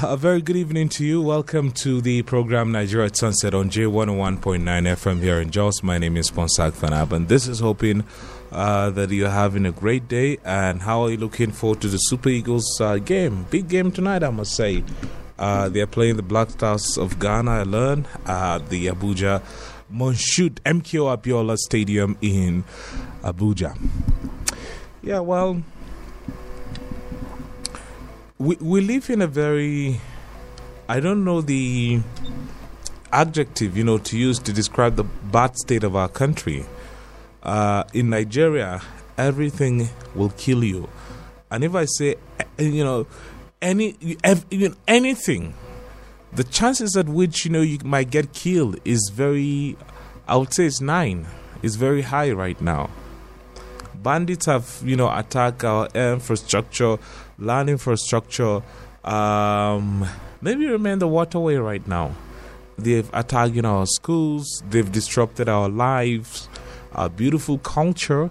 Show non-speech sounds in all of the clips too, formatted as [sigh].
A very good evening to you. Welcome to the program Nigeria at Sunset on J101.9 FM here in Jos. My name is Ponsak Fanab, and this is hoping uh, that you're having a great day. And how are you looking forward to the Super Eagles uh, game? Big game tonight, I must say. Uh, they're playing the Black Stars of Ghana, I learned, at the Abuja Moshood MKO Abiola Stadium in Abuja. Yeah, well we we live in a very I don't know the adjective you know to use to describe the bad state of our country. Uh, in Nigeria, everything will kill you, and if I say eh, you know any you know, anything, the chances at which you know you might get killed is very, I would say it's nine. It's very high right now. Bandits have you know attacked our infrastructure land infrastructure. Um, maybe remain the waterway right now. They've attacked our schools, they've disrupted our lives, our beautiful culture,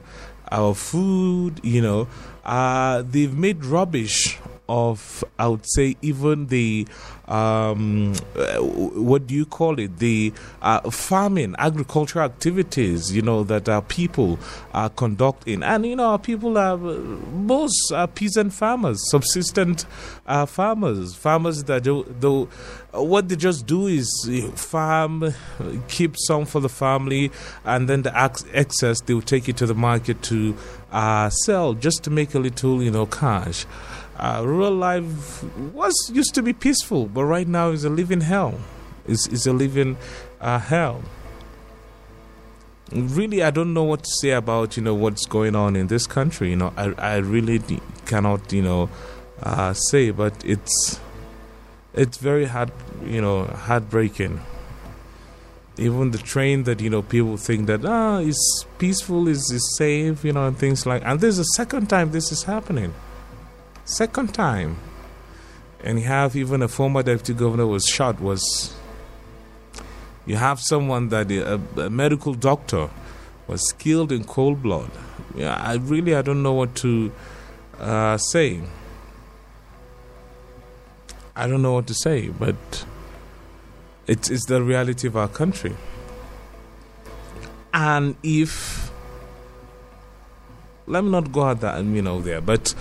our food, you know. Uh, they've made rubbish of, I would say, even the um, uh, what do you call it? The uh, farming, agricultural activities, you know, that our people are conducting. And, you know, our people are, most are peasant farmers, subsistent uh, farmers, farmers that do, do, what they just do is farm, keep some for the family, and then the excess they will take it to the market to uh, sell just to make a little, you know, cash. Uh, rural life was used to be peaceful, but right now is a living hell. It's, it's a living uh, hell. Really, I don't know what to say about you know what's going on in this country. You know, I I really cannot you know uh, say, but it's it's very hard you know heartbreaking. Even the train that you know people think that ah is peaceful, is is safe, you know, and things like. And this is the second time this is happening. Second time. And you have even a former deputy governor was shot was you have someone that a, a medical doctor was killed in cold blood. Yeah, I really I don't know what to uh, say. I don't know what to say, but it's the reality of our country. And if let me not go out that you know there, but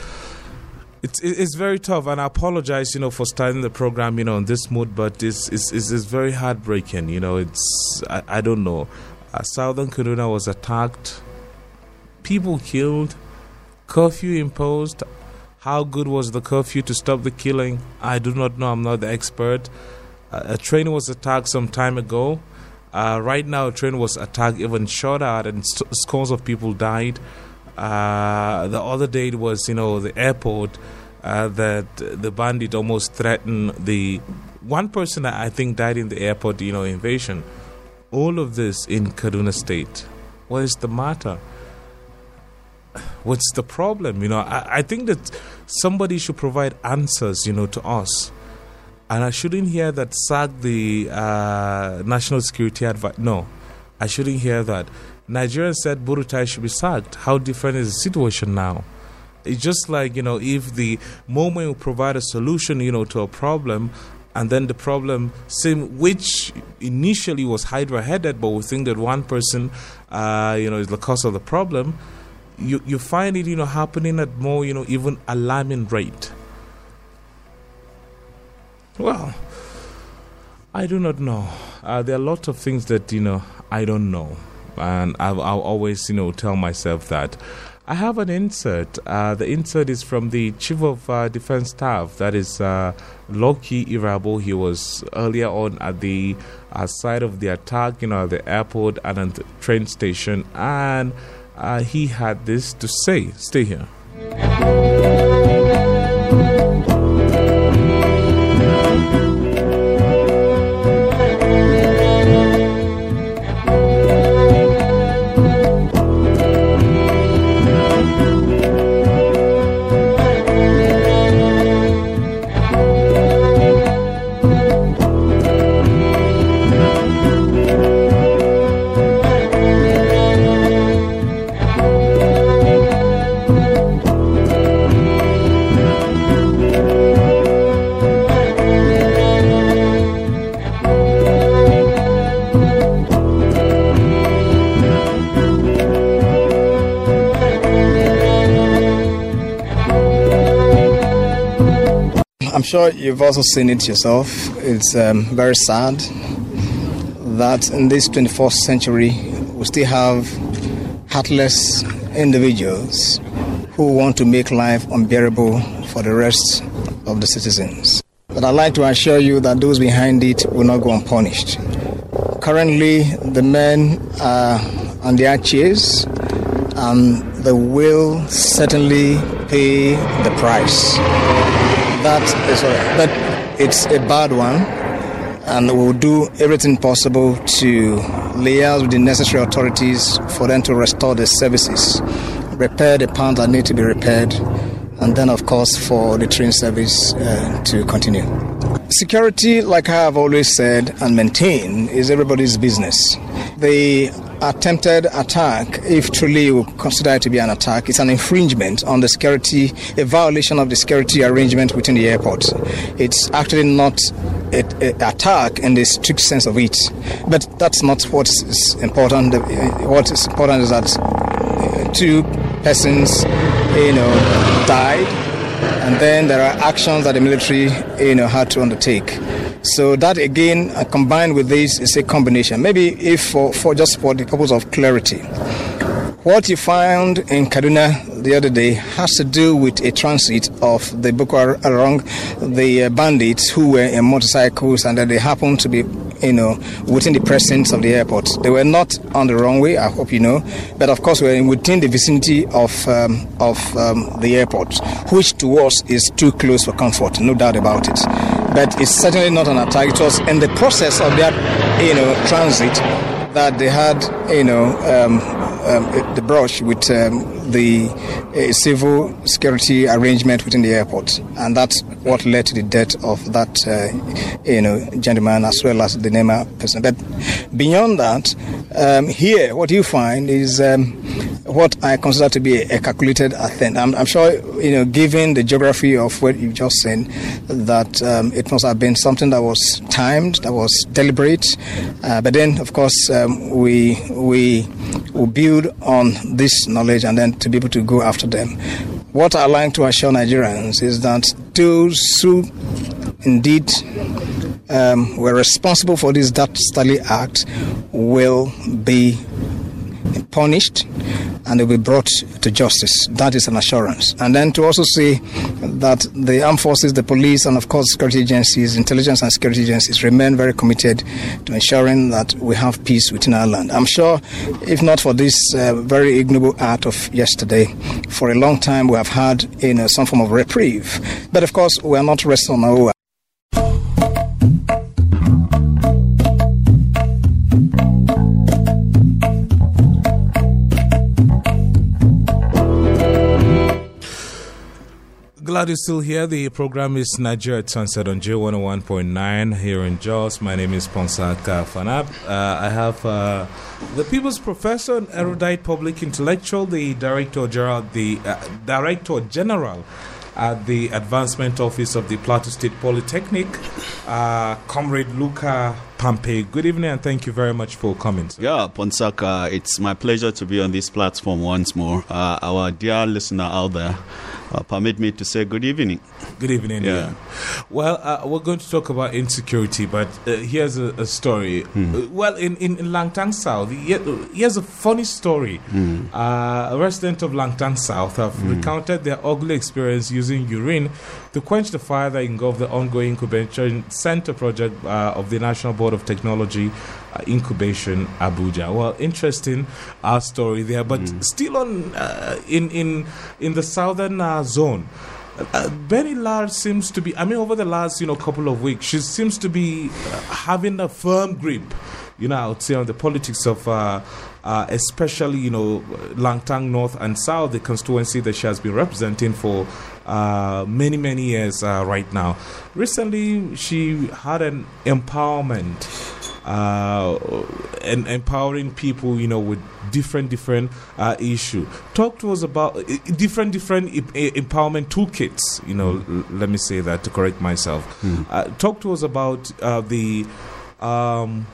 it's it's very tough, and I apologize, you know, for starting the program, you know, in this mood. But it's it's it's, very heartbreaking, you know. It's I, I don't know. Uh, Southern Kaduna was attacked, people killed, curfew imposed. How good was the curfew to stop the killing? I do not know. I'm not the expert. Uh, a train was attacked some time ago. Uh, right now, a train was attacked, even shot at, and st- scores of people died. Uh, the other day it was, you know, the airport uh, that the bandit almost threatened the one person that I think died in the airport, you know, invasion. All of this in Kaduna State. What is the matter? What's the problem? You know, I, I think that somebody should provide answers, you know, to us. And I shouldn't hear that SAG, the uh, national security advisor. No, I shouldn't hear that. Nigerians said Buratai should be sacked. How different is the situation now? It's just like, you know, if the moment we provide a solution, you know, to a problem, and then the problem, same, which initially was Hydra headed, but we think that one person, uh, you know, is the cause of the problem, you, you find it, you know, happening at more, you know, even alarming rate. Well, I do not know. Uh, there are a lot of things that, you know, I don't know and I'll, I'll, always, you know, tell myself that. I have an insert. Uh, the insert is from the Chief of uh, Defense Staff, that is uh, Lucky Irabor. He was earlier on at the uh, site of the attack, you know, at the airport and at the train station, and uh, he had this to say. Stay here. Sure you've also seen it yourself. It's um, very sad that in this 21st century we still have heartless individuals who want to make life unbearable for the rest of the citizens. But I'd like to assure you that those behind it will not go unpunished. Currently, the men are on their chairs and they will certainly pay the price. That is but it's a bad one, and we'll do everything possible to liaise with the necessary authorities for them to restore the services, repair the pounds that need to be repaired, and then, of course, for the train service uh, to continue. Security, like I have always said and maintained, is everybody's business. The attempted attack, if truly you consider it to be an attack, it's an infringement on the security, a violation of the security arrangement within the airport. It's actually not an attack in the strict sense of it. But that's not what is important. Uh, what is important is that uh, two persons, you know, died, and then there are actions that the military, you know, had to undertake. So that again, uh, combined with this, is a combination. Maybe if for, for just for the purpose of clarity, what you found in Kaduna the other day has to do with a transit of the Boko Haram, the uh, bandits who were in motorcycles, and that they happened to be, you know, within the presence of the airport. They were not on the runway, I hope you know, but of course, we were within the vicinity of um, of um, the airport, which to us is too close for comfort, no doubt about it but it's certainly not an attack. It was in the process of that, you know, transit that they had, you know, um, um, the brush with um, the uh, civil security arrangement within the airport, and that's what led to the death of that, uh, you know, gentleman as well as the Nema person. But beyond that, um, here what you find is um, what I consider to be a, calculated attempt. I'm, I'm, sure, you know, given the geography of what you've just said, that um, it must have been something that was timed, that was deliberate. Uh, but then, of course, um, we we will build on this knowledge and then to be able to go after them. What I like to assure Nigerians is that those who indeed um, were responsible for this dastardly act will be punished and they'll be brought to justice. That is an assurance. And then to also see that the armed forces, the police, and of course security agencies, intelligence and security agencies remain very committed to ensuring that we have peace within our land. I'm sure, if not for this uh, very ignoble act of yesterday, for a long time we have had you know, some form of reprieve. But of course, we are not resting on our glad you're still here. The program is Nigeria at Sunset on J101.9 here in Jos. My name is Ponsaka Fanab. Uh, I have uh, the People's Professor and Erudite Public Intellectual, the Director General, the uh, Director General at the Advancement Office of the Plateau State Polytechnic, uh, Comrade Luka Pampe. Good evening and thank you very much for coming. Sir. Yeah, Ponsaka, it's my pleasure to be on this platform once more. Uh, our dear listener out there, uh, permit me to say good evening. Good evening. Yeah. yeah. Well, uh, we're going to talk about insecurity, but uh, here's a, a story. Mm. well, in, in, in, Langtang South, here's a funny story. Mm. a resident of Langtang South have mm. recounted their ugly experience using urine to quench the fire that engulfed the ongoing incubation center project uh, of the National Board of Technology uh, Incubation Abuja. Well, interesting our story there, but mm. still on uh, in in in the southern uh, zone. Uh, Benny Lar seems to be. I mean, over the last you know couple of weeks, she seems to be uh, having a firm grip. You know, I would say on the politics of uh, uh, especially you know Langtang North and South, the constituency that she has been representing for uh, many many years uh, right now. Recently, she had an empowerment uh, and empowering people, you know, with different different uh, issue. Talk to us about uh, different different empowerment toolkits. You know, mm. let me say that to correct myself. Mm. Uh, talk to us about uh, the. Um,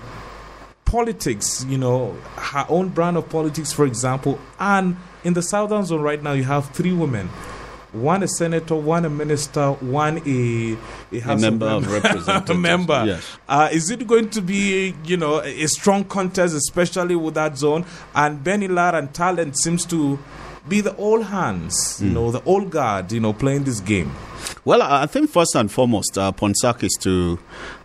politics, you know, her own brand of politics, for example. And in the southern zone right now, you have three women one a senator, one a minister, one a a, a member of representatives. [laughs] member. Yes. Uh, is it going to be you know a strong contest, especially with that zone? And Benny Lar and Tallen seems to be the old hands, you hmm. know, the old guard, you know, playing this game. Well, I think first and foremost, uh, Ponsak is to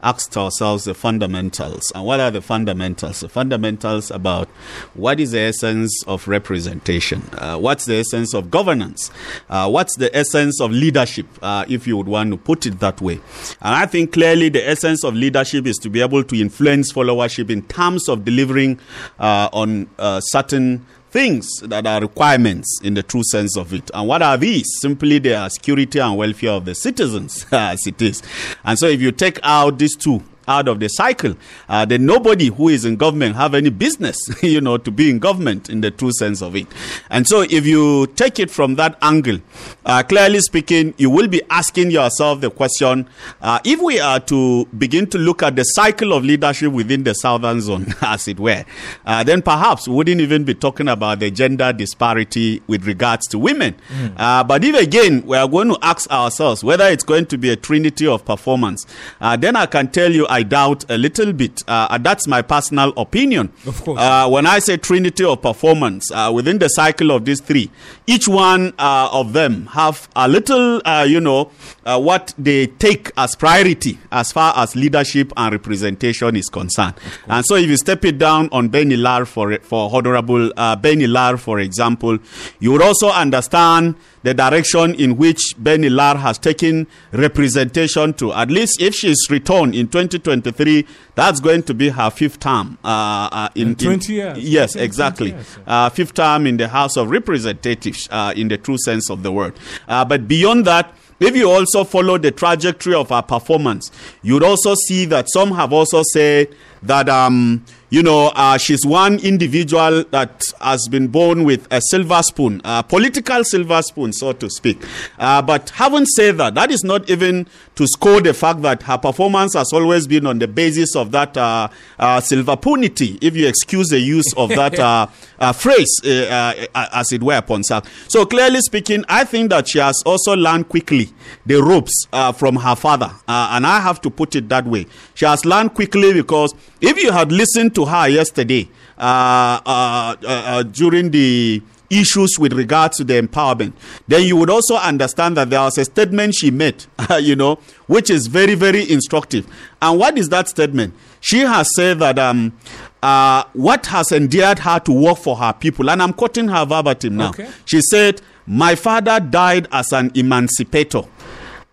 ask ourselves the fundamentals. And what are the fundamentals? The fundamentals about what is the essence of representation? Uh, what's the essence of governance? Uh, what's the essence of leadership, uh, if you would want to put it that way? And I think clearly the essence of leadership is to be able to influence followership in terms of delivering uh, on uh, certain things that are requirements in the true sense of it. And what are these? Simply the security and welfare of the citizens, [laughs] as it is. And so if you take out these two, out of the cycle, uh, then nobody who is in government have any business, [laughs] you know, to be in government in the true sense of it. And so, if you take it from that angle, uh, clearly speaking, you will be asking yourself the question: uh, if we are to begin to look at the cycle of leadership within the southern zone, [laughs] as it were, uh, then perhaps we wouldn't even be talking about the gender disparity with regards to women. Mm. but if again we are going to ask ourselves whether it's going to be a trinity of performance, uh, then I can tell you. I doubt a little bit. Uh, that's my personal opinion. Of course. Uh, when I say trinity of performance, uh, within the cycle of these three, each one uh, of them have a little, uh, you know, uh, what they take as priority as far as leadership and representation is concerned. And so, if you step it down on Benny Lar for for Honorable Benny Lar, for example, you would also understand the direction in which Benny Lar has taken representation to. At least if she is returned in 2023, that's going to be her fifth term. Uh, uh, in, in, 20 years. Yes, exactly. Years, uh, fifth term in the House of Representatives, uh, in the true sense of the word. Uh, but beyond that, if you also follow the trajectory of her performance, you'd also see that some have also said that um, you know, uh, she's one individual that has been born with a silver spoon, a political silver spoon, so to speak. Uh, but having said that, that is not even to score the fact that her performance has always been on the basis of that uh, uh silver punity, if you excuse the use of that uh, [laughs] uh, phrase, as it were, upon So clearly speaking, I think that she has also learned quickly the ropes from her father. and I have to put it that way. She has learned quickly because if you had listened to her yesterday uh, uh, uh, during the issues with regard to the empowerment, then you would also understand that there was a statement she made, [laughs] you know, which is very, very instructive. And what is that statement? She has said that um, uh, what has endeared her to work for her people, and I'm quoting her verbatim now. Okay. She said, My father died as an emancipator.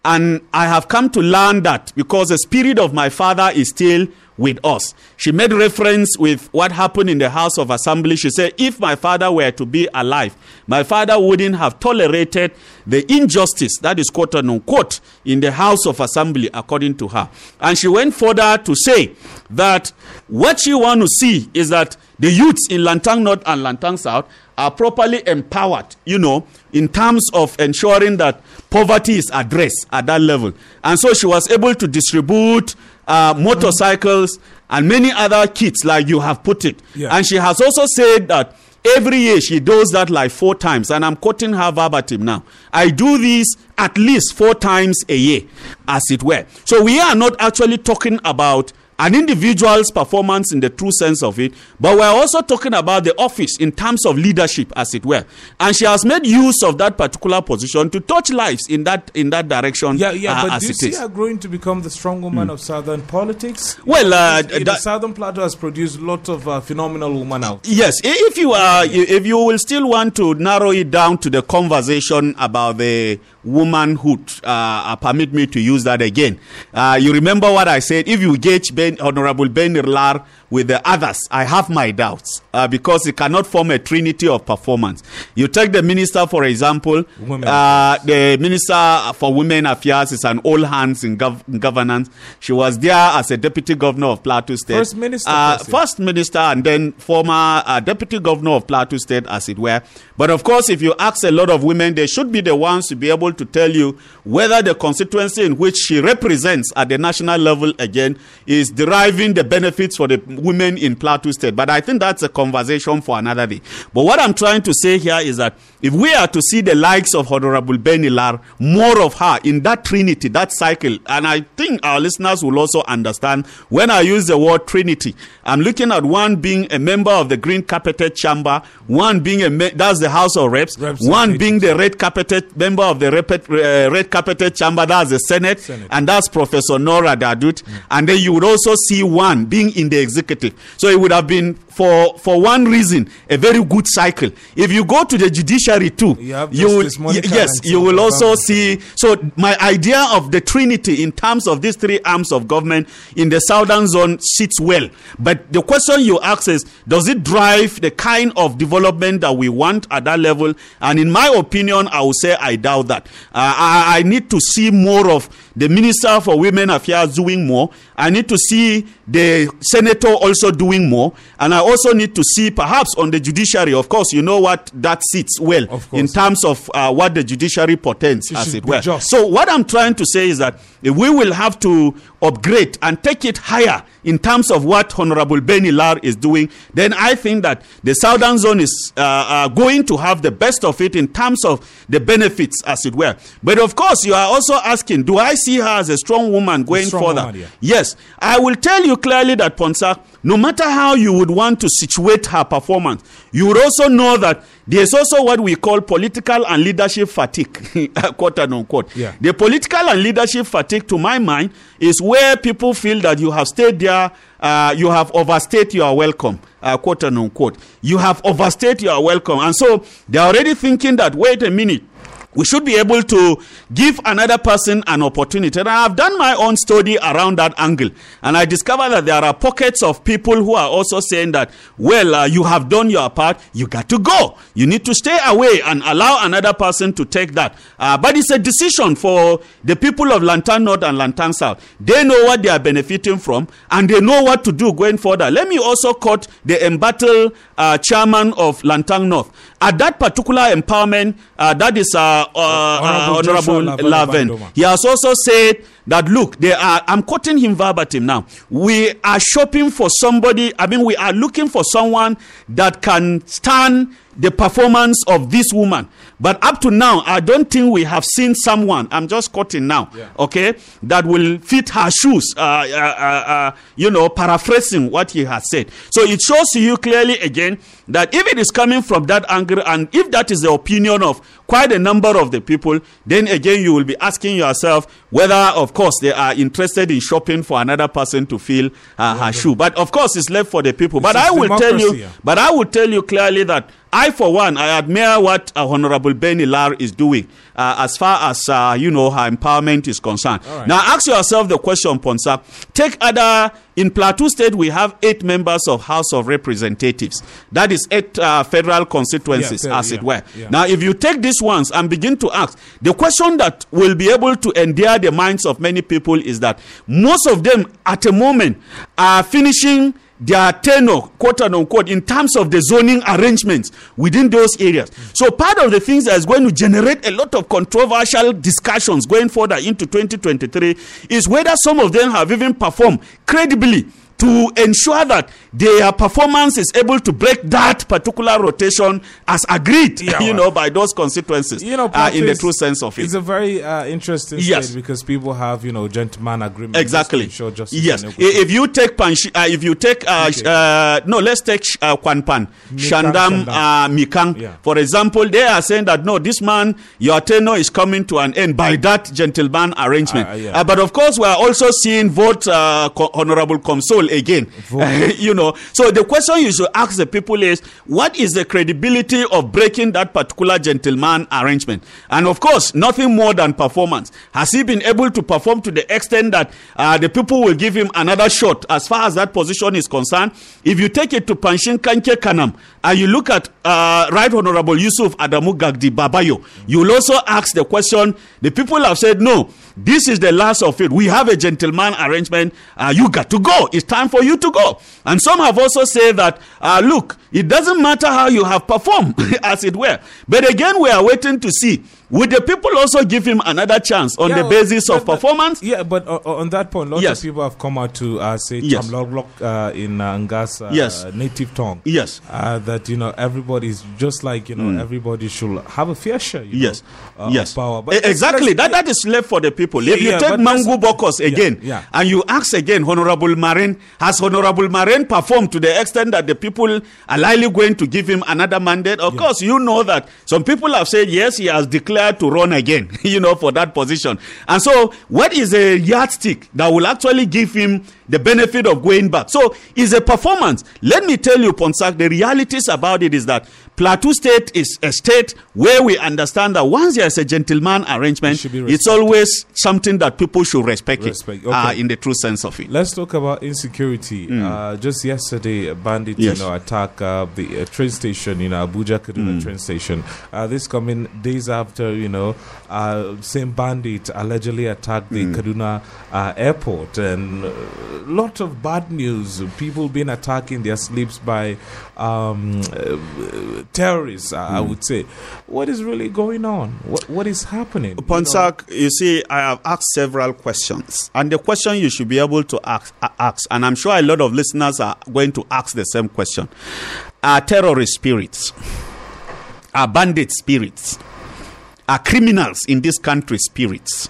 And I have come to learn that because the spirit of my father is still with us. She made reference with what happened in the House of Assembly. She said, if my father were to be alive, my father wouldn't have tolerated the injustice that is quote unquote in the House of Assembly, according to her. And she went further to say that what she want to see is that the youths in Langtang North and Langtang South are properly empowered, you know, in terms of ensuring that poverty is addressed at that level. And so she was able to distribute uh, motorcycles and many other kits, like you have put it. Yeah. And she has also said that every year she does that like four times. And I'm quoting her verbatim now. I do this at least four times a year, as it were. So we are not actually talking about an individual's performance in the true sense of it, but we're also talking about the office in terms of leadership, as it were. And she has made use of that particular position to touch lives in that in that direction. Yeah, yeah. Uh, but do you see her growing to become the strong woman mm. of southern politics? Well, uh, the southern plateau has produced a lot of uh, phenomenal women out. Yes, if you are, if you will still want to narrow it down to the conversation about the womanhood, uh, permit me to use that again. Uh, you remember what I said? If you gauge ben, Honorable Benny Lar with the others, I have my doubts uh, because it cannot form a trinity of performance. You take the minister, for example, uh, the minister for women affairs is an all hands in, gov- in, governance. She was there as a deputy governor of Plateau State. First minister. Uh, first minister and then former uh, deputy governor of Plateau State, as it were. But of course, if you ask a lot of women, they should be the ones to be able to tell you whether the constituency in which she represents at the national level again is deriving the benefits for the women in Plateau State. But I think that's a conversation for another day. But what I'm trying to say here is that if we are to see the likes of Honorable Benny Lar, more of her in that trinity, that cycle, and I think our listeners will also understand when I use the word trinity, I'm looking at one being a member of the green carpeted chamber, one being a me- that's the House of Reps, Reps one being the red carpeted member of the uh, red carpeted chamber, that's the Senate, Senate. and that's Professor Nora Daduut, and then you would also see one being in the executive. So it would have been for for one reason a very good cycle. If you go to the judiciary too, You you will yes, you will also see. So my idea of the trinity in terms of these three arms of government in the southern zone sits well. But the question you ask is, does it drive the kind of development that we want at that level? And in my opinion, I would say I doubt that. Uh, I, I need to see more of the Minister for Women Affairs doing more. I need to see the senator also doing more. And I also need to see perhaps on the judiciary, of course, you know what that sits well in terms of uh, what the judiciary portends, It as it were. just. So what I'm trying to say is that we will have to upgrade and take it higher in terms of what Honorable Benny Lar is doing, then I think that the Southern Zone is uh, uh, going to have the best of it in terms of the benefits, as it were. But of course, you are also asking, do I see her as a strong woman going strong further? woman, yeah. Yes, I will tell you clearly that Ponsa, no matter how you would want to situate her performance, you would also know that there's also what we call political and leadership fatigue, [laughs] quote and unquote. Yeah. The political and leadership fatigue, to my mind, is where people feel that you have stayed there, uh, you have overstayed your welcome, uh, quote and unquote. You have overstayed your welcome. And so they're already thinking that, wait a minute, we should be able to give another person an opportunity. And I have done my own study around that angle. And I discovered that there are pockets of people who are also saying that, well, uh, you have done your part, you got to go. You need to stay away and allow another person to take that. Uh, but it's a decision for the people of Langtang North and Langtang South. They know what they are benefiting from and they know what to do going further. Let me also quote the embattled uh, chairman of Lantang North. At that particular empowerment, uh, that is uh, uh, uh, Honorable Joshua Honorable Laven Laven. He has also said that look, they are. I'm quoting him verbatim now. We are shopping for somebody. I mean, we are looking for someone that can stand the performance of this woman. But up to now, I don't think we have seen someone. I'm just quoting now. Yeah. Okay, that will fit her shoes. Uh, uh, uh, uh, you know, paraphrasing what he has said. So it shows to you clearly again that if it is coming from that angle, and if that is the opinion of quite a number of the people, then again you will be asking yourself whether, of course, they are interested in shopping for another person to fill uh, her shoe. But of course, it's left for the people. But I will tell you, but I will tell you clearly that I, for one, I admire what uh, Honorable Benny Lar is doing uh, as far as uh, you know her empowerment is concerned. Right. Now, ask yourself the question, Ponsa. Take other in Plateau State, we have eight members of House of Representatives. That is eight uh, federal constituencies, Yeah, as yeah, it were. yeah. Now, if you take these ones and begin to ask, the question that will be able to endear the minds of many people is that most of them, at the moment, are finishing their tenure, quote unquote, in terms of the zoning arrangements within those areas. So part of the things that is going to generate a lot of controversial discussions going further into 2023 is whether some of them have even performed credibly to ensure that their performance is able to break that particular rotation as agreed, Yeah, [laughs] you well. know, by those constituencies You know, uh, in the true sense of it. It's a very uh, interesting Yes. state because people have, you know, gentleman agreement. Exactly. to ensure justice Yes. and I- equity. If you take Pankshin, uh, if you take uh, Okay. uh, no, let's take uh, Qua'an Pan, Shandam, Shandam. uh, Mikang. Yeah. For example, they are saying that no, this man, your tenure is coming to an end by that gentleman arrangement. Uh, yeah. Uh, but of course, we are also seeing vote uh, Honorable Consol again. [laughs] you know, so the question you should ask the people is, what is the credibility of breaking that particular gentleman arrangement? And of course, nothing more than performance. Has he been able to perform to the extent that uh, the people will give him another shot as far as that position is concerned? If you take it to Pankshin Kanke Kanam and you look at uh, Right Honorable Yusuf Adamu Gagdi Babayo, you will also ask the question. The people have said, no, this is the last of it. We have a gentleman arrangement. Uh, you got to go. It's time for you to go. And some have also said that, uh, look, it doesn't matter how you have performed, [laughs] as it were. But again, we are waiting to see would the people also give him another chance on Yeah, the basis of but- but- performance? Yeah, but uh, uh, on that point, lots Yes. of people have come out to uh, say Yes. Uh, in uh, Ngasa Yes. native tongue. Yes. Uh, that, you know, everybody's just like, you know, everybody should have a fair share. You Yes. Know, uh, yes. Of power. E- exactly. That that is left for the people. If you Yeah, take but Mangu Bokos again yeah. and you ask again, Honorable Maren, has Honorable Maren performed to the extent that the people are likely going to give him another mandate? Of course, you know that some people have said yes, he has declared to run again, [laughs] you know, for that position. And so, what is a yardstick that will actually give him the benefit of going back? So, it's a performance. Let me tell you, Ponsak, the realities about it is that Plateau State is a state where we understand that once there is a gentleman arrangement, be it's always something that people should respect, Respect, it uh, in the true sense of it. Let's talk about insecurity. Uh, just yesterday, a bandit. Yes. you know, attacked uh, the uh, train station, you know, Abuja Kaduna Hmm. train station. Uh, this coming days after, you know, uh, same bandit allegedly attacked the Hmm. Kaduna uh, airport, and a lot of bad news. People being attacked in their sleeps by um, uh, terrorists. I I Hmm. would say, what is really going on? What what is happening? You know? You see, I have asked several questions, and the question you should be able to ask, ask, and I'm sure a lot of listeners are going to ask the same question: Are terrorist spirits, are bandit spirits, are criminals in this country spirits?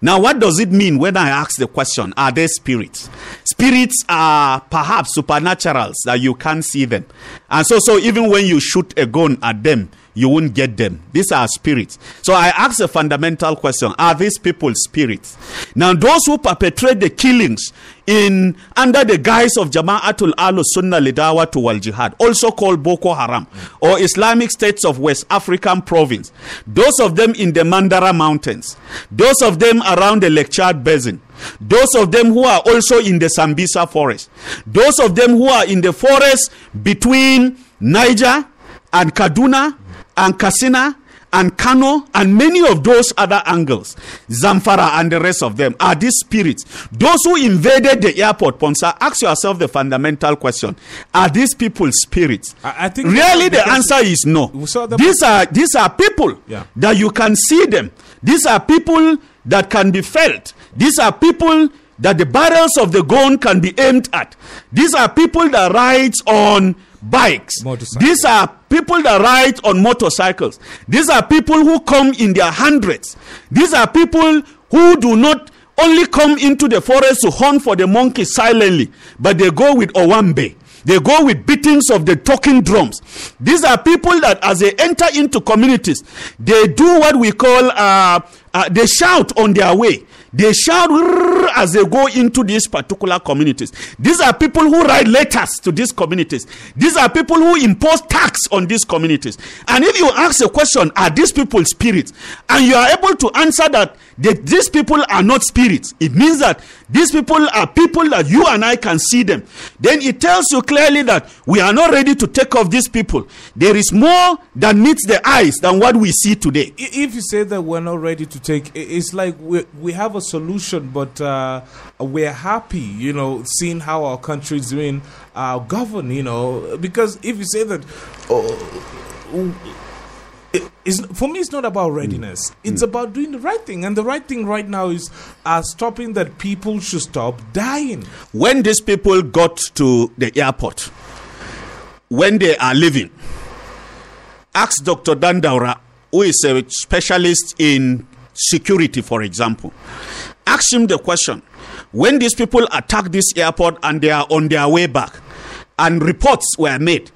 Now, what does it mean when I ask the question, are they spirits? Spirits are perhaps supernaturals that you can't see them. And so, so even when you shoot a gun at them, you won't get them. These are spirits. So I ask a fundamental question. Are these people spirits? Now, those who perpetrate the killings in under the guise of Jama'atul Al Sunnah Lidawa to Wal Jihad, also called Boko Haram, or Islamic States of West African Province, those of them in the Mandara Mountains, those of them around the Lake Chad Basin, those of them who are also in the Sambisa forest, those of them who are in the forest between Niger and Kaduna and Katsina and Kano and many of those other angles, Zamfara and the rest of them, are these spirits. Those who invaded the airport, Ponsa, ask yourself the fundamental question: Are these people spirits? I- I think really the answer is no. We saw them- These are these are people Yeah. that you can see them. These are people that can be felt. These are people that the barrels of the gun can be aimed at. These are people that ride on bikes. These are people that ride on motorcycles. These are people who come in their hundreds. These are people who do not only come into the forest to hunt for the monkey silently, but they go with Owambe. They go with beatings of the talking drums. These are people that, as they enter into communities, they do what we call, uh, uh, they shout on their way. They shout as they go into these particular communities. These are people who write letters to these communities. These are people who impose tax on these communities. And if you ask a question, are these people spirits? And you are able to answer that they, these people are not spirits. It means that these people are people that you and I can see them. Then it tells you clearly that we are not ready to take off these people. There is more that meets the eyes than what we see today. If you say that we're not ready to take it's like we we have a solution but uh, we're happy you know seeing how our country is doing uh, govern you know because if you say that oh, it- it's, for me it's not about readiness. It's about doing the right thing and the right thing right now is uh, stopping that people should stop dying. When these people got to the airport, when they are leaving, ask Dr. Dandaura, who is a specialist in security, for example, ask him the question when these people attack this airport and they are on their way back, and reports were made.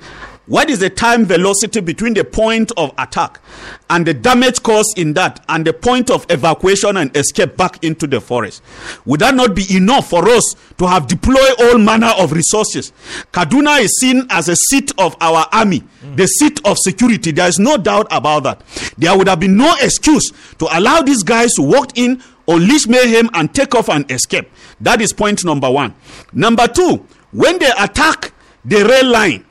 What is the time velocity between the point of attack and the damage caused in that and the point of evacuation and escape back into the forest? Would that not be enough for us to have deployed all manner of resources? Kaduna is seen as a seat of our army, the seat of security. There is no doubt about that. There would have been no excuse to allow these guys to walk in, unleash mayhem, and take off and escape. That is point number one. Number two, when they attack the rail line,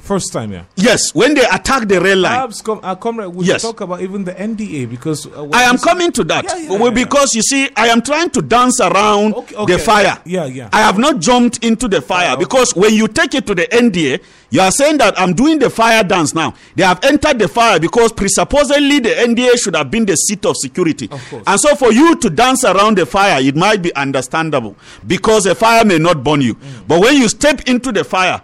First time, yeah. Yes, when they attacked the rail line. Perhaps, com- uh, comrade, we Yes. talk about even the NDA because uh, I am coming to that Yeah, yeah, Well, yeah, because you see, I am trying to dance around Okay, okay. the fire. Yeah, yeah. I have not jumped into the fire okay. because when you take it to the NDA, you are saying that I'm doing the fire dance now. They have entered the fire because presupposedly the NDA should have been the seat of security. Of course. And so for you to dance around the fire, it might be understandable because the fire may not burn you. Mm. But when you step into the fire,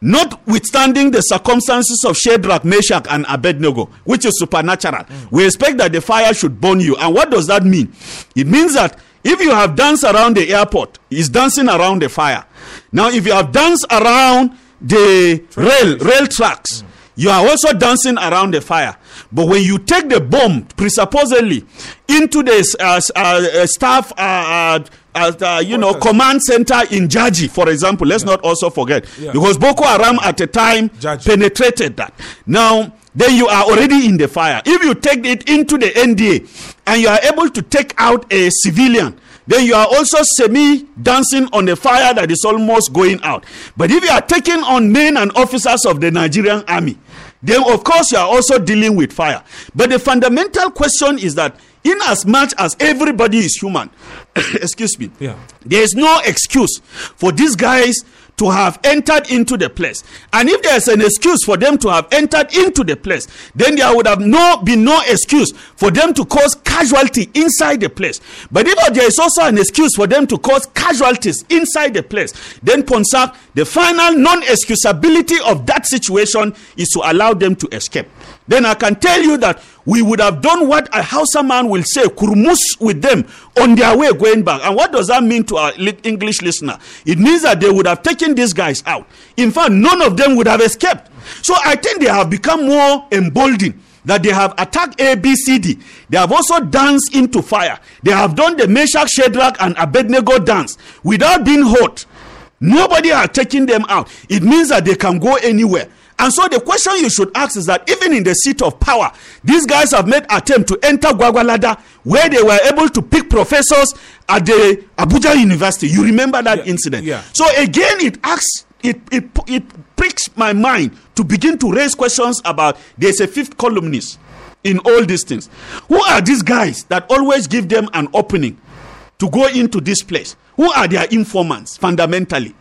notwithstanding the circumstances of Shadrach, Meshach, and Abednego, which is supernatural, we expect that the fire should burn you. And what does that mean? It means that if you have danced around the airport, it's dancing around the fire. Now, if you have danced around the rail rail tracks, you are also dancing around the fire. But when you take the bomb, presupposedly, into the uh, uh, uh, staff, uh, uh, you know, command center in Jaji, for example, let's not also forget, Yeah. because Boko Haram at the time Jaji. penetrated that. Now, then you are already in the fire. If you take it into the NDA and you are able to take out a civilian, then you are also semi dancing on the fire that is almost going out. But if you are taking on men and officers of the Nigerian army, then of course you are also dealing with fire. But the fundamental question is that, in as much as everybody is human, [coughs] excuse me, Yeah. there is no excuse for these guys to have entered into the place. And if there's an excuse for them to have entered into the place, then there would have no been no excuse for them to cause casualty inside the place. But if there is also an excuse for them to cause casualties inside the place, then Ponsak, the final non-excusability of that situation is to allow them to escape. Then I can tell you that we would have done what a Hausa man will say, kurmus with them on their way going back. And what does that mean to our English listener? It means that they would have taken these guys out. In fact, none of them would have escaped. So I think they have become more emboldened that they have attacked ABCD. They have also danced into fire. They have done the Meshach, Shadrach, and Abednego dance without being hurt. Nobody are taken them out. It means that they can go anywhere. And so the question you should ask is that even in the seat of power, these guys have made attempt to enter Gwagwalada where they were able to pick professors at the Abuja University. You remember that Yeah, incident? yeah. So again, it asks, it, it, it pricks my mind to begin to raise questions about there's a fifth columnist in all these things. Who are these guys that always give them an opening to go into this place? Who are their informants fundamentally?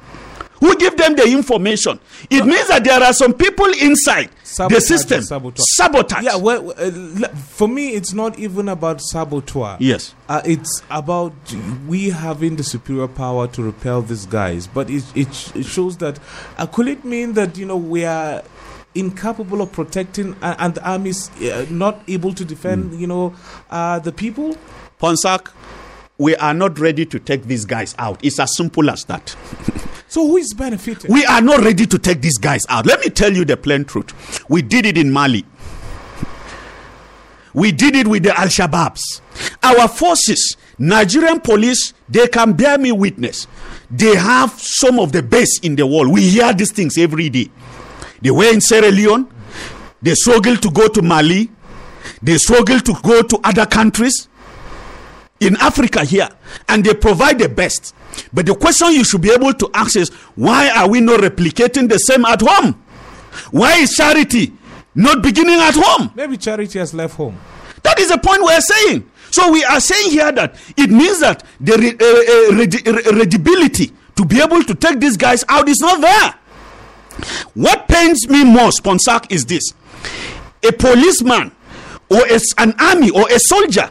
Who give them the information? It means that there are some people inside the system. sabotage. Sabotage. Yeah, well, uh, for me, it's not even about saboteur. Yes. Uh, it's about we having the superior power to repel these guys. But it, it, it shows that, uh, could it mean that, you know, we are incapable of protecting uh, and the army is uh, not able to defend, Hmm. you know, uh, the people? Ponsak, we are not ready to take these guys out. It's as simple as that. [laughs] So who is benefiting? We are not ready to take these guys out. Let me tell you the plain truth. We did it in Mali. We did it with the Al Shabaabs. Our forces, Nigerian police, they can bear me witness. They have some of the best in the world. We hear these things every day. They were in Sierra Leone. They struggled to go to Mali. They struggled to go to other countries in Africa here, and they provide the best. But the question you should be able to ask is why are we not replicating the same at home? Why is charity not beginning at home? Maybe charity has left home. That is the point we're saying. So we are saying here that it means that the uh, uh, readability to be able to take these guys out is not there. What pains me most, Ponsak, is this: a policeman or a an army or a soldier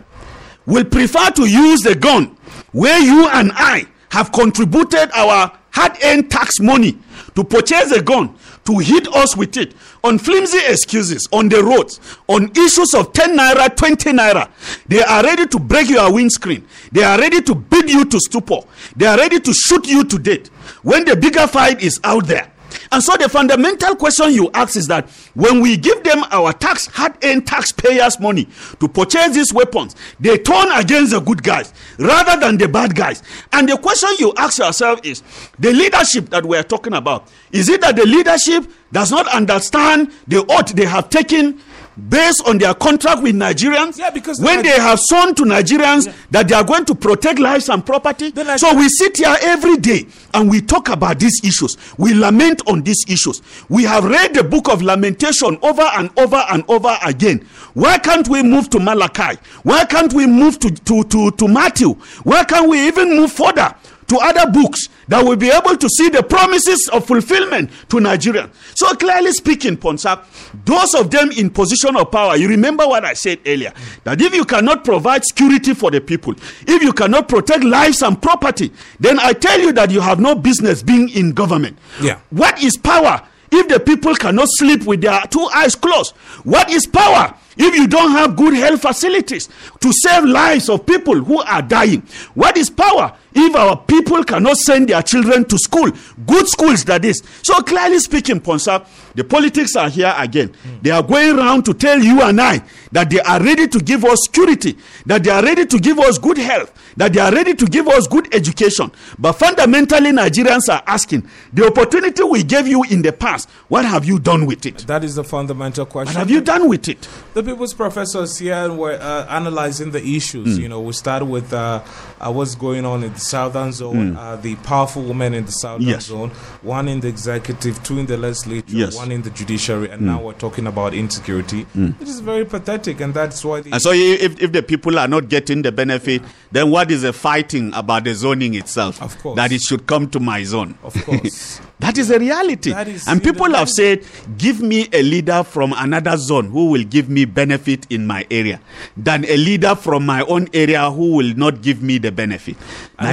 will prefer to use the gun where you and I have contributed our hard-earned tax money to purchase a gun to hit us with it on flimsy excuses on the roads on issues of 10 naira 20 naira. They are ready to break your windscreen. They are ready to beat you to stupor. They are ready to shoot you to death when the bigger fight is out there and so the fundamental question you ask is that when we give them our tax, hard-earned taxpayers' money to purchase these weapons, they turn against the good guys rather than the bad guys. And the question you ask yourself is, the leadership that we are talking about, is it that the leadership does not understand the oath they have taken based on their contract with Nigerians. Yeah, because when Niger- they have sworn to Nigerians that they are going to protect lives and property. Niger- so we sit here every day and we talk about these issues. We lament on these issues. We have read the book of lamentation over and over and over again. Why can't we move to Malachi? Why can't we move to, to, to, to Matthew? Why can't we even move further? To other books that will be able to see the promises of fulfillment to Nigerians. So clearly speaking, Ponsak, those of them in position of power, you remember what I said earlier, that if you cannot provide security for the people, if you cannot protect lives and property, then I tell you that you have no business being in government. Yeah. What is power if the people cannot sleep with their two eyes closed? What is power? If you don't have good health facilities to save lives of people who are dying, what is power? If our people cannot send their children to school, good schools that is. So clearly speaking, Ponsa, the politics are here again. They are going around to tell you and I that they are ready to give us security, that they are ready to give us good health, that they are ready to give us good education. But fundamentally, Nigerians are asking the opportunity we gave you in the past, what have you done with it? That is the fundamental question. What have you done with it? The people's professors here were uh, analyzing the issues. You know, we started with uh, uh, what's going on in the southern zone, hmm. uh, the powerful women in the southern Yes. zone, one in the executive, two in the legislature, Yes. one in the judiciary, and hmm. now we're talking about insecurity, hmm. which is very pathetic, and that's why the And so, if, if the people are not getting the benefit, then what is the fighting about the zoning itself? Of course. That it should come to my zone. Of course. [laughs] that is a reality. Is- and people have said, give me a leader from another zone who will give me benefit in my area than a leader from my own area who will not give me the benefit.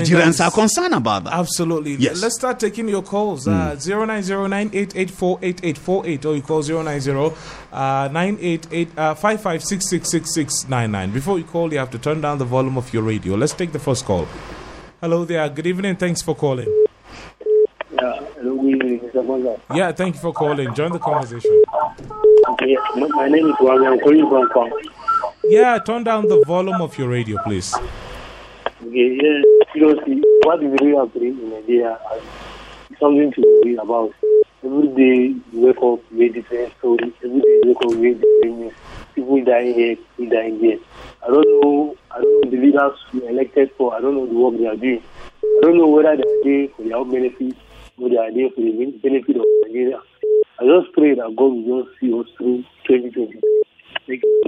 Nigerians are concerned about that. Absolutely. Yes. Let's start taking your calls. Uh, 0909-884-8848 or you call 090 uh, 988 uh, 55666699. Before you call, you have to turn down the volume of your radio. Let's take the first call. Hello there. Good evening. Thanks for calling. Yeah, hello, good evening, Mr. Bonza. Yeah, thank you for calling. Join the conversation. Okay, my, my name is Wami. I'm calling from Kwang. Yeah, turn down the volume of your radio, please. Okay, seriously, what is really happening in Nigeria is something to worry about. Every day you wake up, you hear different stories. Every day you wake up, you hear different news. People dying here, people dying there. I don't know, I don't know the leaders we elected for. I don't know the work they are doing. I don't know whether they are there for their own benefit or they are there for the benefit of Nigeria. I just pray that God will just see us through 2023. Thank you.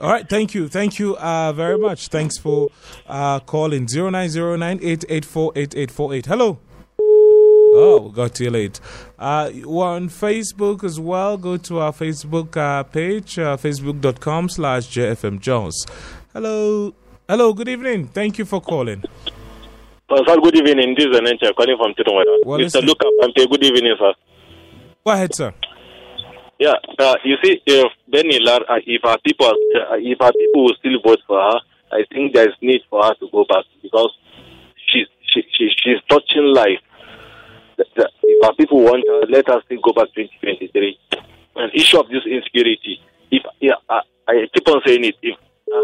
All right, thank you. Thank you uh, very much. Thanks for uh, calling 0909-884-8848. Hello. Oh, we got too late. Uh, we're on Facebook as well. Go to our Facebook uh, page, uh, facebook.com slash JFM Jones. Hello. Hello, good evening. Thank you for calling. Uh, sir, good evening. This is Anencha calling from Tudun Wada. Well, Mr. Luka Pampe, good evening, sir. Go ahead, sir. Yeah, uh, you see, if Benny Lar, uh, if our people, uh, if our people will still vote for her, I think there is need for her to go back because she's she, she, she's touching life. If our people want her, let us still go back 2023. And issue of this insecurity, if yeah, I, I keep on saying it, if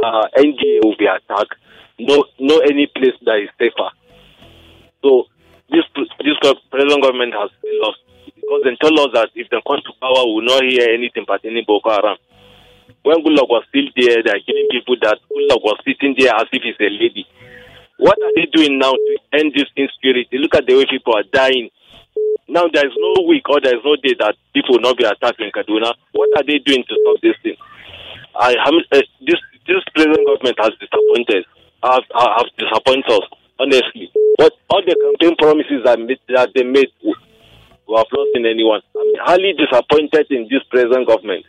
uh, NDA will be attacked, no, no any place that is safer. So this this present government has us because they tell us that if they come to power, we will not hear anything pertaining Boko Haram. When Goodluck was still there, they are killing people that Goodluck was sitting there as if he's a lady. What are they doing now to end this insecurity? Look at the way people are dying. Now there is no week or there is no day that people will not be attacked in Kaduna. What are they doing to stop this thing? I have, uh, this this present government has disappointed. Have, have disappointed us honestly. But all the campaign promises that, that they made, we have not seen anyone. I'm highly disappointed in this present government.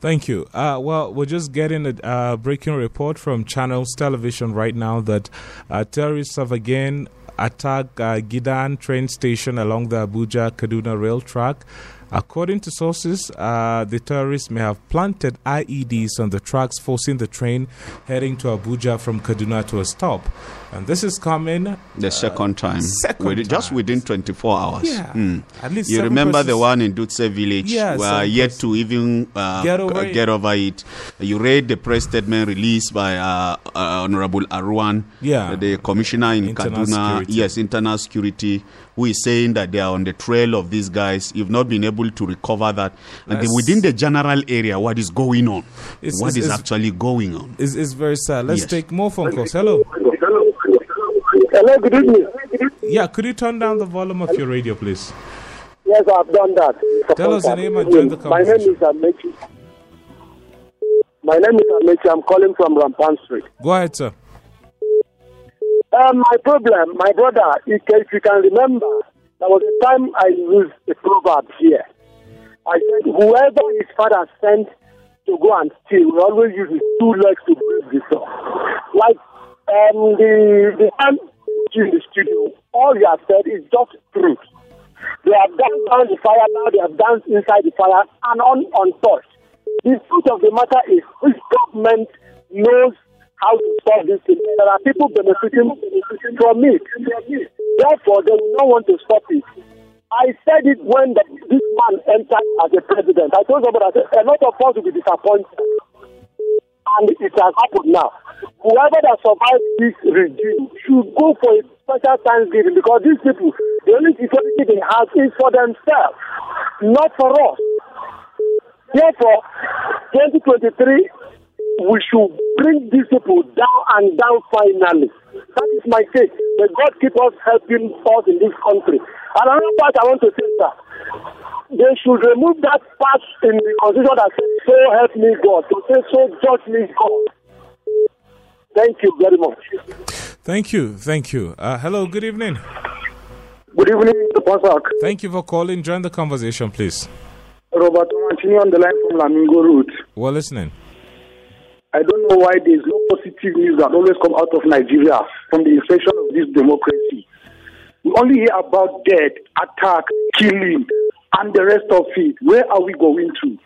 Thank you. Uh, well, we're just getting a breaking report from Channels Television right now that uh, terrorists have again attacked uh, Gidan train station along the Abuja Kaduna rail track. According to sources, uh, the terrorists may have planted IEDs on the tracks, forcing the train heading to Abuja from Kaduna to a stop. And this is coming. The second time. second Within- Just within 24 hours. Yeah. Mm. At least You seven remember the one in Dutse village Yeah, where yet to even uh, Get over c- it. get over it. You read the press statement released by uh, uh, Honorable Aruwan, Yeah. the commissioner in Internal Kaduna. security. Yes, internal security, who is saying that they are on the trail of these guys. You've not been able to recover that. And then within the general area, what is going on? It's- What it's- is it's- actually going on? It's, it's very sad. Let's Yes. take more phone calls. Hello. Hello, good evening. Yeah, could you turn down the volume of your radio, please? Yes, I've done that. Tell us your name and join the conversation. My name is Amechi. My name is Amechi. I'm calling from Rwang Pam Street. Go ahead, sir. Um, my problem, my brother, if if you can remember, there was a time I used a proverb here. I said, whoever his father sent to go and steal will always use his two legs to break the door. Like um, the the man in the studio, all you have said is just truth. They have danced down the fire now, they have danced inside the fire and on untouched. The truth of the matter is this government knows how to solve this thing. There are people benefiting from it. Therefore, they will not want to stop it. I said it when the, this man entered as a president. I told somebody, I said, a lot of us will be disappointed. And it has happened now. Whoever that survives this regime should go for a special thanksgiving because these people, the only security they have is for themselves, not for us. Therefore, 2023, we should bring these people down and down finally. That is my take. May God keep us helping us in this country. And another part I want to say, sir, they should remove that part in the constitution that says, so help me God, to say, so judge me God. Thank you very much. Thank you. Thank you. Uh, hello. Good evening. Good evening, Mr. Pasak. Thank you for calling. Join the conversation, please. Robert Mantini on the line from Lamingo Route. We're listening. I don't know why there is no positive news that always come out of Nigeria from the inception of this democracy. We only hear about death, attack, killing, and the rest of it. Where are we going to?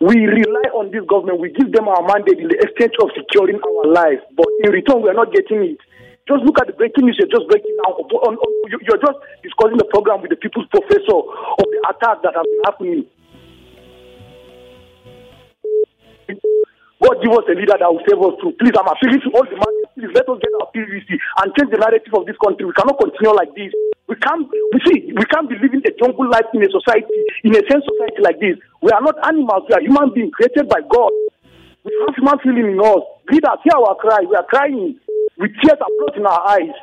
We rely on this government. We give them our mandate in the exchange of securing our lives, but in return, we are not getting it. Just look at the breaking news. You're just breaking down. You're just discussing the program with the people's professor of the attack that has been happening. God give us a leader that will save us through. Please, I'm appealing to all the. Please let us get our PVC and change the narrative of this country. We cannot continue like this. We can't. We see. We can't be living a jungle life in a society, in a same society like this. We are not animals. We are human beings created by God. We have human feeling in us. Leaders, hear our cry. We are crying with tears and blood in our eyes.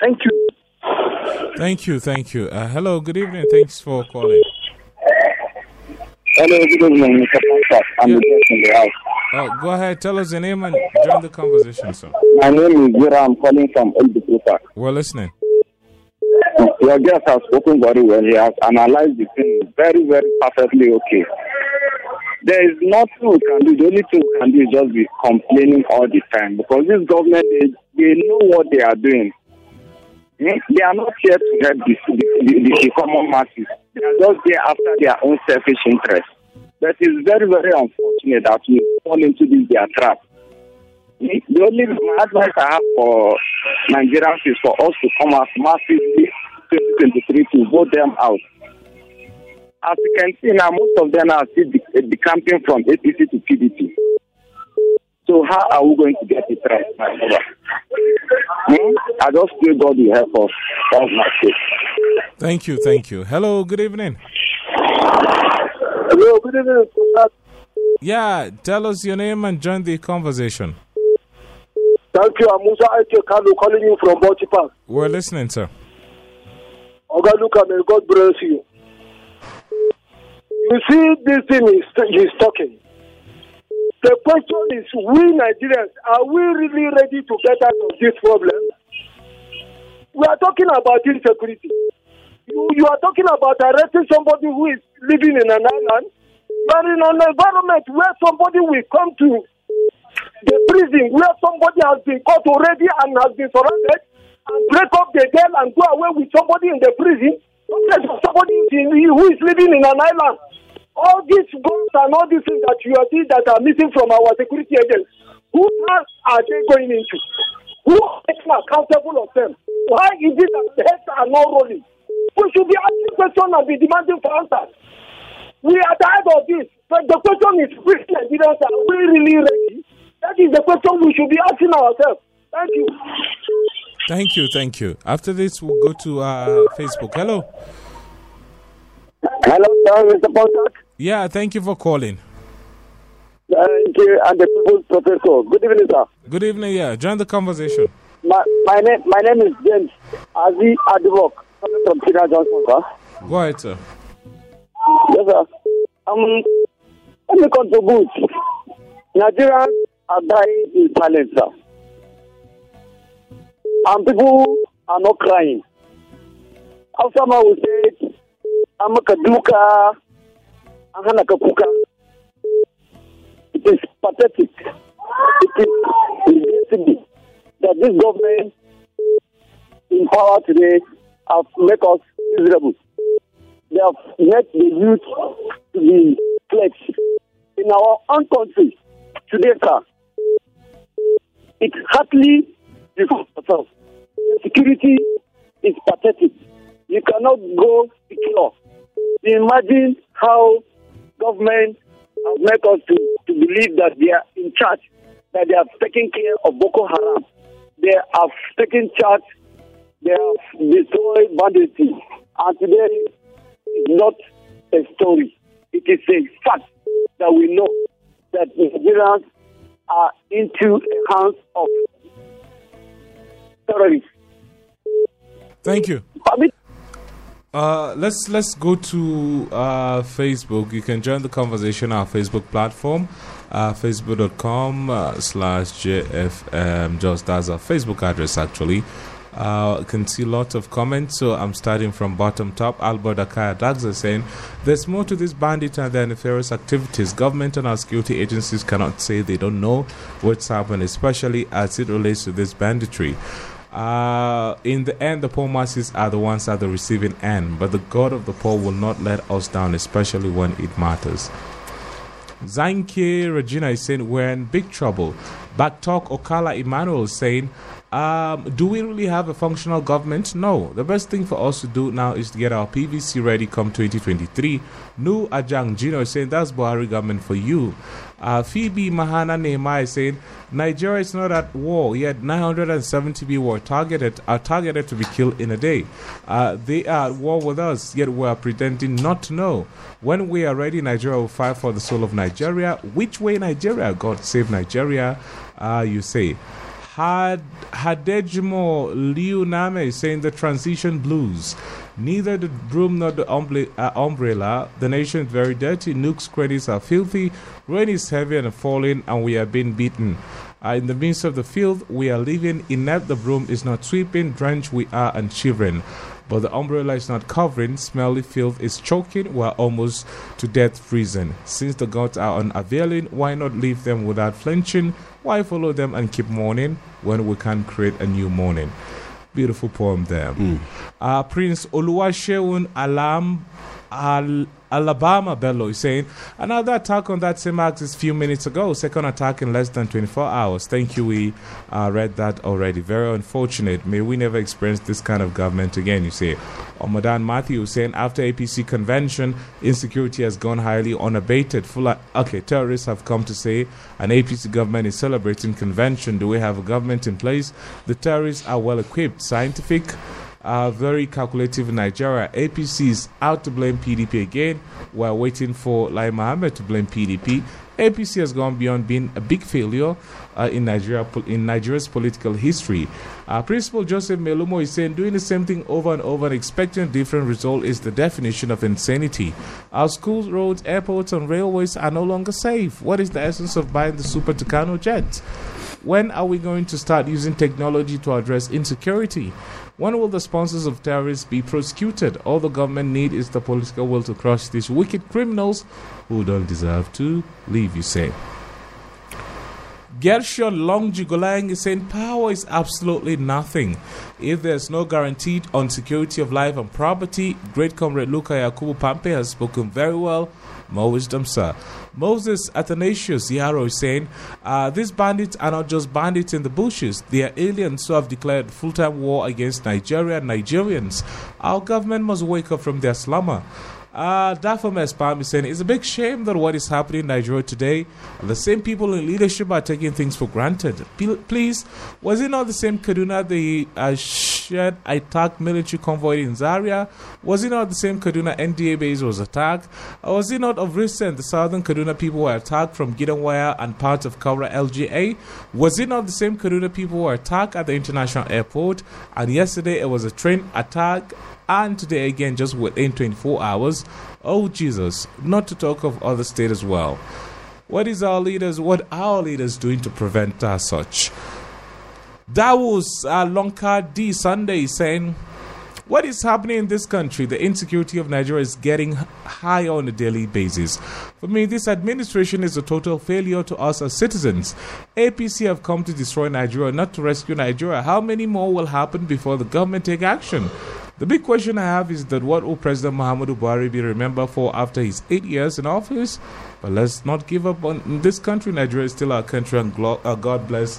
Thank you. Thank you. Thank you. Uh, hello. Good evening. Thanks for calling. Hello, good evening, Mr. Pankaj. I'm Yeah. the guest in the house. Uh, go ahead. Tell us your name and join the conversation, sir. My name is Zira. I'm calling from El Bikuta. We're listening. Your guest has spoken very well. He has analyzed the thing very, very perfectly okay. There is nothing we can do. The only thing we can do is just be complaining all the time because this government, they, they know what they are doing. Hmm? They are not here to help the, the, the, the common masses. They are just there after their own selfish interest. But it's very, very unfortunate that we fall into this their trap. The only advice I have for Nigerians is for us to come out massively 2023 to vote them out. As you can see now, most of them are still de- decamping from APC to PDP. So how are we going to get it right, my brother? Hmm? I just pray God will help us. That's my faith. Thank you. Thank you. Hello. Good evening. Hello, good evening. Yeah. Tell us your name and join the conversation. Thank you. I'm Musa Kalu calling you from Bauchi Park. We're listening, sir. Oga Luka, may God bless you. You see, this thing is he's talking. The question is, we Nigerians, are we really ready to get out of this problem? We are talking about insecurity. You, you are talking about arresting somebody who is living in an island. But in an environment where somebody will come to the prison, where somebody has been caught already and has been surrounded, and break up the jail and go away with somebody in the prison, somebody who is living in an island. All these guns and all these things that you are seeing that are missing from our security agents, who hands are they going into? Who is accountable of them? Why is it that the heads are not rolling? We should be asking questions and be demanding for answers. We are tired of this. But the question is, we Nigerians, are we really ready? That is the question we should be asking ourselves. Thank you. Thank you, thank you. After this, we'll go to uh, Facebook. Hello. Hello, sir, Mr. Pontak. Yeah, thank you for calling. Thank you, and the people's professor. Good evening, sir. Good evening. Yeah, join the conversation. My, my name my name is James Azi Adivok, coming from Tina Johnson, sir. Go ahead, sir. Yes, sir. Um, let me contribute. Nigerians are dying in silence, sir. And people are not crying. Hausa will say, an maka duka, an hana ka kuka. It is pathetic. It is regrettable that this government in power today have made us miserable. They have made the youth to be flexed. In our own country, today, sir, it's hardly before. Security is pathetic. You cannot go secure. Imagine how government has made us to, to believe that they are in charge, that they have taken care of Boko Haram. They have taken charge, they have destroyed banditry. And today is not a story. It is a fact that we know that Nigerians are into the hands of terrorists. Thank you. Uh, let's let's go to uh, Facebook. You can join the conversation on our Facebook platform, uh, facebook.com uh, slash JFM. Just that's our Facebook address, actually. Uh, can see lots of comments. So I'm starting from bottom top. Albert Akaya Dagza saying, There's more to this bandit and their nefarious activities. Government and our security agencies cannot say they don't know what's happened, especially as it relates to this banditry. Uh, in the end, the poor masses are the ones at the receiving end, but the God of the poor will not let us down, especially when it matters. Zanke Regina is saying we're in big trouble. Backtalk Okala Emmanuel is saying, um, do we really have a functional government? No. The best thing for us to do now is to get our PVC ready come 2023. Nu Ajang Gino is saying that's Buhari government for you. Uh, Phoebe Mahana Nehemiah is saying Nigeria is not at war yet. 970 people targeted are targeted to be killed in a day. Uh, they are at war with us, yet we are pretending not to know. When we are ready, Nigeria will fight for the soul of Nigeria. Which way, Nigeria? God save Nigeria. Uh, you say. Had Hadejimo Liu Name is saying the transition blues. Neither the broom nor the uh, umbrella. The nation is very dirty. Nooks credits are filthy. Rain is heavy and falling, and we are being beaten. Uh, in the midst of the field, we are living inept. The broom is not sweeping. Drenched we are and shivering. But the umbrella is not covering. Smelly filth is choking. We are almost to death freezing. Since the gods are unavailing, why not leave them without flinching? Why follow them and keep mourning when we can create a new morning? Beautiful poem there. Uh, Prince Oluwaseun Alam Al- Alabama Bello is saying another attack on that same axis few minutes ago. Second attack in less than 24 hours. Thank you. We uh, read that already. Very unfortunate. May we never experience this kind of government again. You say. Omadan Matthew is saying after APC convention, insecurity has gone highly unabated. Full okay, terrorists have come to say an APC government is celebrating convention. Do we have a government in place? The terrorists are well equipped, scientific uh, very calculative Nigeria. APC is out to blame PDP again. We're waiting for Lai Mohammed to blame PDP. APC has gone beyond being a big failure uh, in Nigeria in Nigeria's political history. Uh, Principal Joseph Melumo is saying doing the same thing over and over and expecting a different result is the definition of insanity. Our schools, roads, airports, and railways are no longer safe. What is the essence of buying the Super Tucano jet? When are we going to start using technology to address insecurity? When will the sponsors of terrorists be prosecuted? All the government need is the political will to crush these wicked criminals who don't deserve to live, you say. Gershon Longjugolang is saying power is absolutely nothing. If there's no guaranteed on security of life and property, great comrade Luka Yakubu Pampe has spoken very well. More wisdom, sir. Moses Athanasius Yaro is saying, uh, These bandits are not just bandits in the bushes, they are aliens who have declared full time war against Nigeria and Nigerians. Our government must wake up from their slumber. Uh, Dafam Espam is saying it's a big shame that what is happening in Nigeria today, the same people in leadership are taking things for granted. Pl- Please, was it not the same Kaduna the uh, shared attack military convoy in Zaria? Was it not the same Kaduna NDA base was attacked? Or was it not of recent the southern Kaduna people were attacked from Gidan Waya and parts of Kaura LGA? Was it not the same Kaduna people were attacked at the international airport? And yesterday it was a train attack and today again just within 24 hours oh jesus not to talk of other states as well what is our leaders what are our leaders doing to prevent uh, such that was uh, Lonka D Sunday saying, What is happening in this country? The insecurity of Nigeria is getting higher on a daily basis. For me, this administration is a total failure to us as citizens. APC have come to destroy Nigeria, not to rescue Nigeria. How many more will happen before the government take action? The big question I have is that what will President Muhammadu Buhari be remembered for after his eight years in office? But let's not give up on this country. Nigeria is still our country, and uh, God bless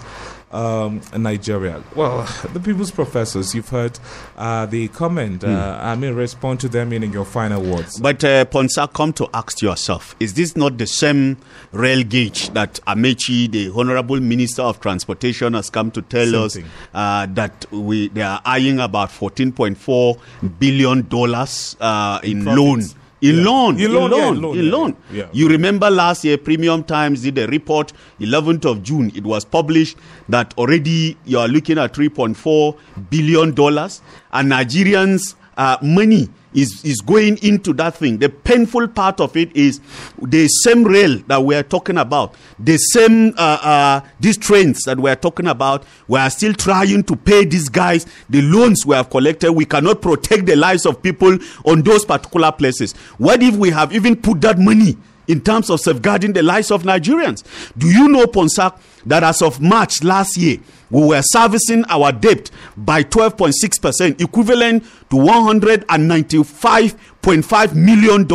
um, Nigeria. Well, the people's professors, you've heard uh, the comment. Uh, I mean, respond to them in your final words. But uh, Ponsa, come to ask yourself: Is this not the same rail gauge that Amaechi, the Honorable Minister of Transportation, has come to tell us uh, that we they are eyeing about fourteen point four billion dollars uh, in profits. loan? In Yeah. loan, In loan, yeah, in loan, in yeah, yeah. You remember last year, Premium Times did a report, 11th of June. It was published that already you are looking at 3.4 billion dollars, and Nigerians' uh, money is is going into that thing. The painful part of it is the same rail that we are talking about, the same uh, uh, these trains that we are talking about. We are still trying to pay these guys the loans we have collected. We cannot protect the lives of people on those particular places. What if we have even put that money? in terms of safeguarding the lives of Nigerians. Do you know, Ponsak, that as of March last year, we were servicing our debt by 12.6%, equivalent to $195.5 million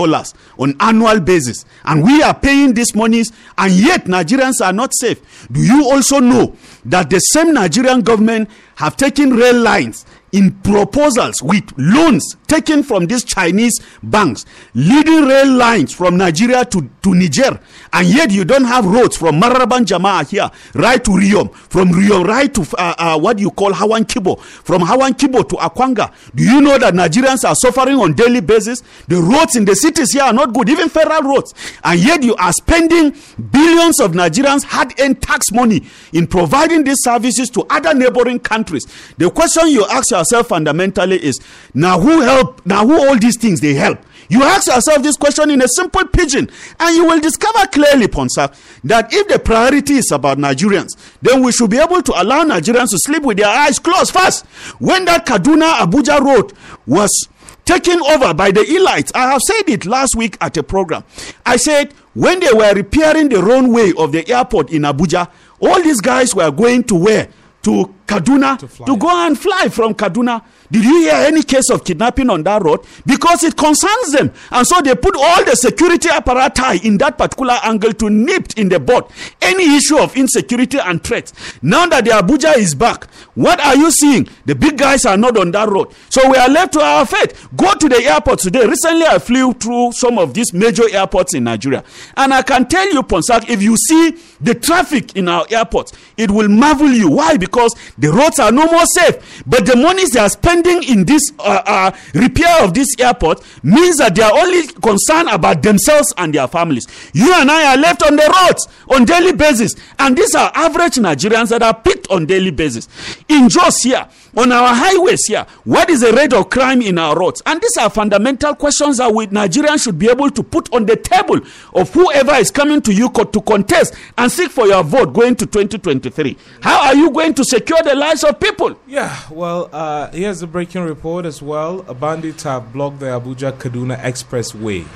on annual basis. And we are paying these monies, and yet Nigerians are not safe. Do you also know that the same Nigerian government have taken rail lines in proposals with loans taken from these Chinese banks, leading rail lines from Nigeria to, to Niger, and yet you don't have roads from Maraban Jamaa here, right to Riyom, from Riyom right to uh, uh, what you call Hawan Kibo, from Hawan Kibo to Akwanga. Do you know that Nigerians are suffering on daily basis? The roads in the cities here are not good, even federal roads, and yet you are spending billions of Nigerians hard-earned tax money in providing these services to other neighboring countries. The question you ask yourself fundamentally is now who help now who all these things they help you ask yourself this question in a simple pigeon, and you will discover clearly ponsa that if the priority is about nigerians then we should be able to allow nigerians to sleep with their eyes closed first when that kaduna abuja road was taken over by the elites. I have said it last week at a program. I said when they were repairing the runway of the airport in Abuja, all these guys were going to where? To Kaduna To to go and fly from Kaduna. Did you hear any case of kidnapping on that road? Because it concerns them. And so they put all the security apparatus in that particular angle to nip in the bud any issue of insecurity and threat. Now that the Abuja is back, what are you seeing? The big guys are not on that road. So we are left to our fate. Go to the airport today. Recently, I flew through some of these major airports in Nigeria. And I can tell you, Ponsak, if you see the traffic in our airports, it will marvel you. Why? Because the roads are no more safe. But the monies they are spending in this uh, uh, repair of this airport means that they are only concerned about themselves and their families. You and I are left on the roads on daily basis. And these are average Nigerians that are picked on daily basis. In Jos here, on our highways here, what is the rate of crime in our roads? And these are fundamental questions that we Nigerians should be able to put on the table of whoever is coming to you co- to contest and seek for your vote going to 2023. How are you going to secure the lives of people? Yeah, well, uh, here's a breaking report as well. Bandits have blocked the Abuja Kaduna Expressway,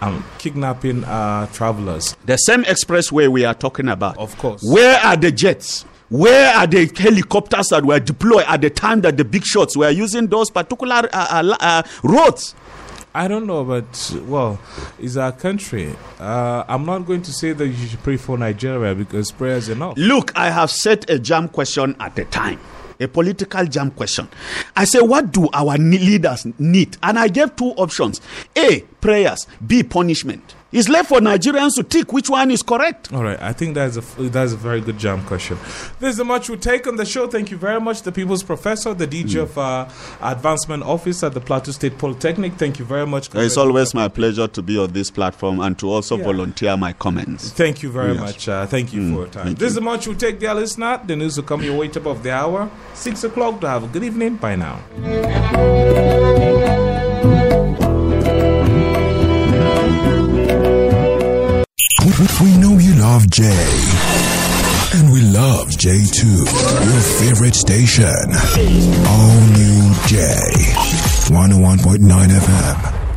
um, kidnapping uh, travelers. The same expressway we are talking about. Of course. Where are the jets? Where are the helicopters that were deployed at the time that the big shots were using those particular uh, uh, uh, roads? I don't know, but well, it's our country. Uh, I'm not going to say that you should pray for Nigeria because prayer is enough. Look, I have set a jam question at the time. a political jam question. I say, what do our leaders need? And I gave two options: A, prayers; B, punishment. It's left for Nigerians to tick which one is correct. All right, I think that's a that's a very good jam question. There's a much we take on the show. Thank you very much, the People's Professor, the DG Mm. of uh, Advancement Office at the Plateau State Polytechnic. Thank you very much. It's always my pleasure to be on this platform and to also Yeah. volunteer my comments. Thank you very Yes. much. Uh, thank you for your time. thank This is much we take, dear listener. The news will come your way top of the hour, six o'clock. To have a good evening. Bye now. We know you love Jay. And we love Jay too. Your favorite station. All new Jay. 101.9 FM.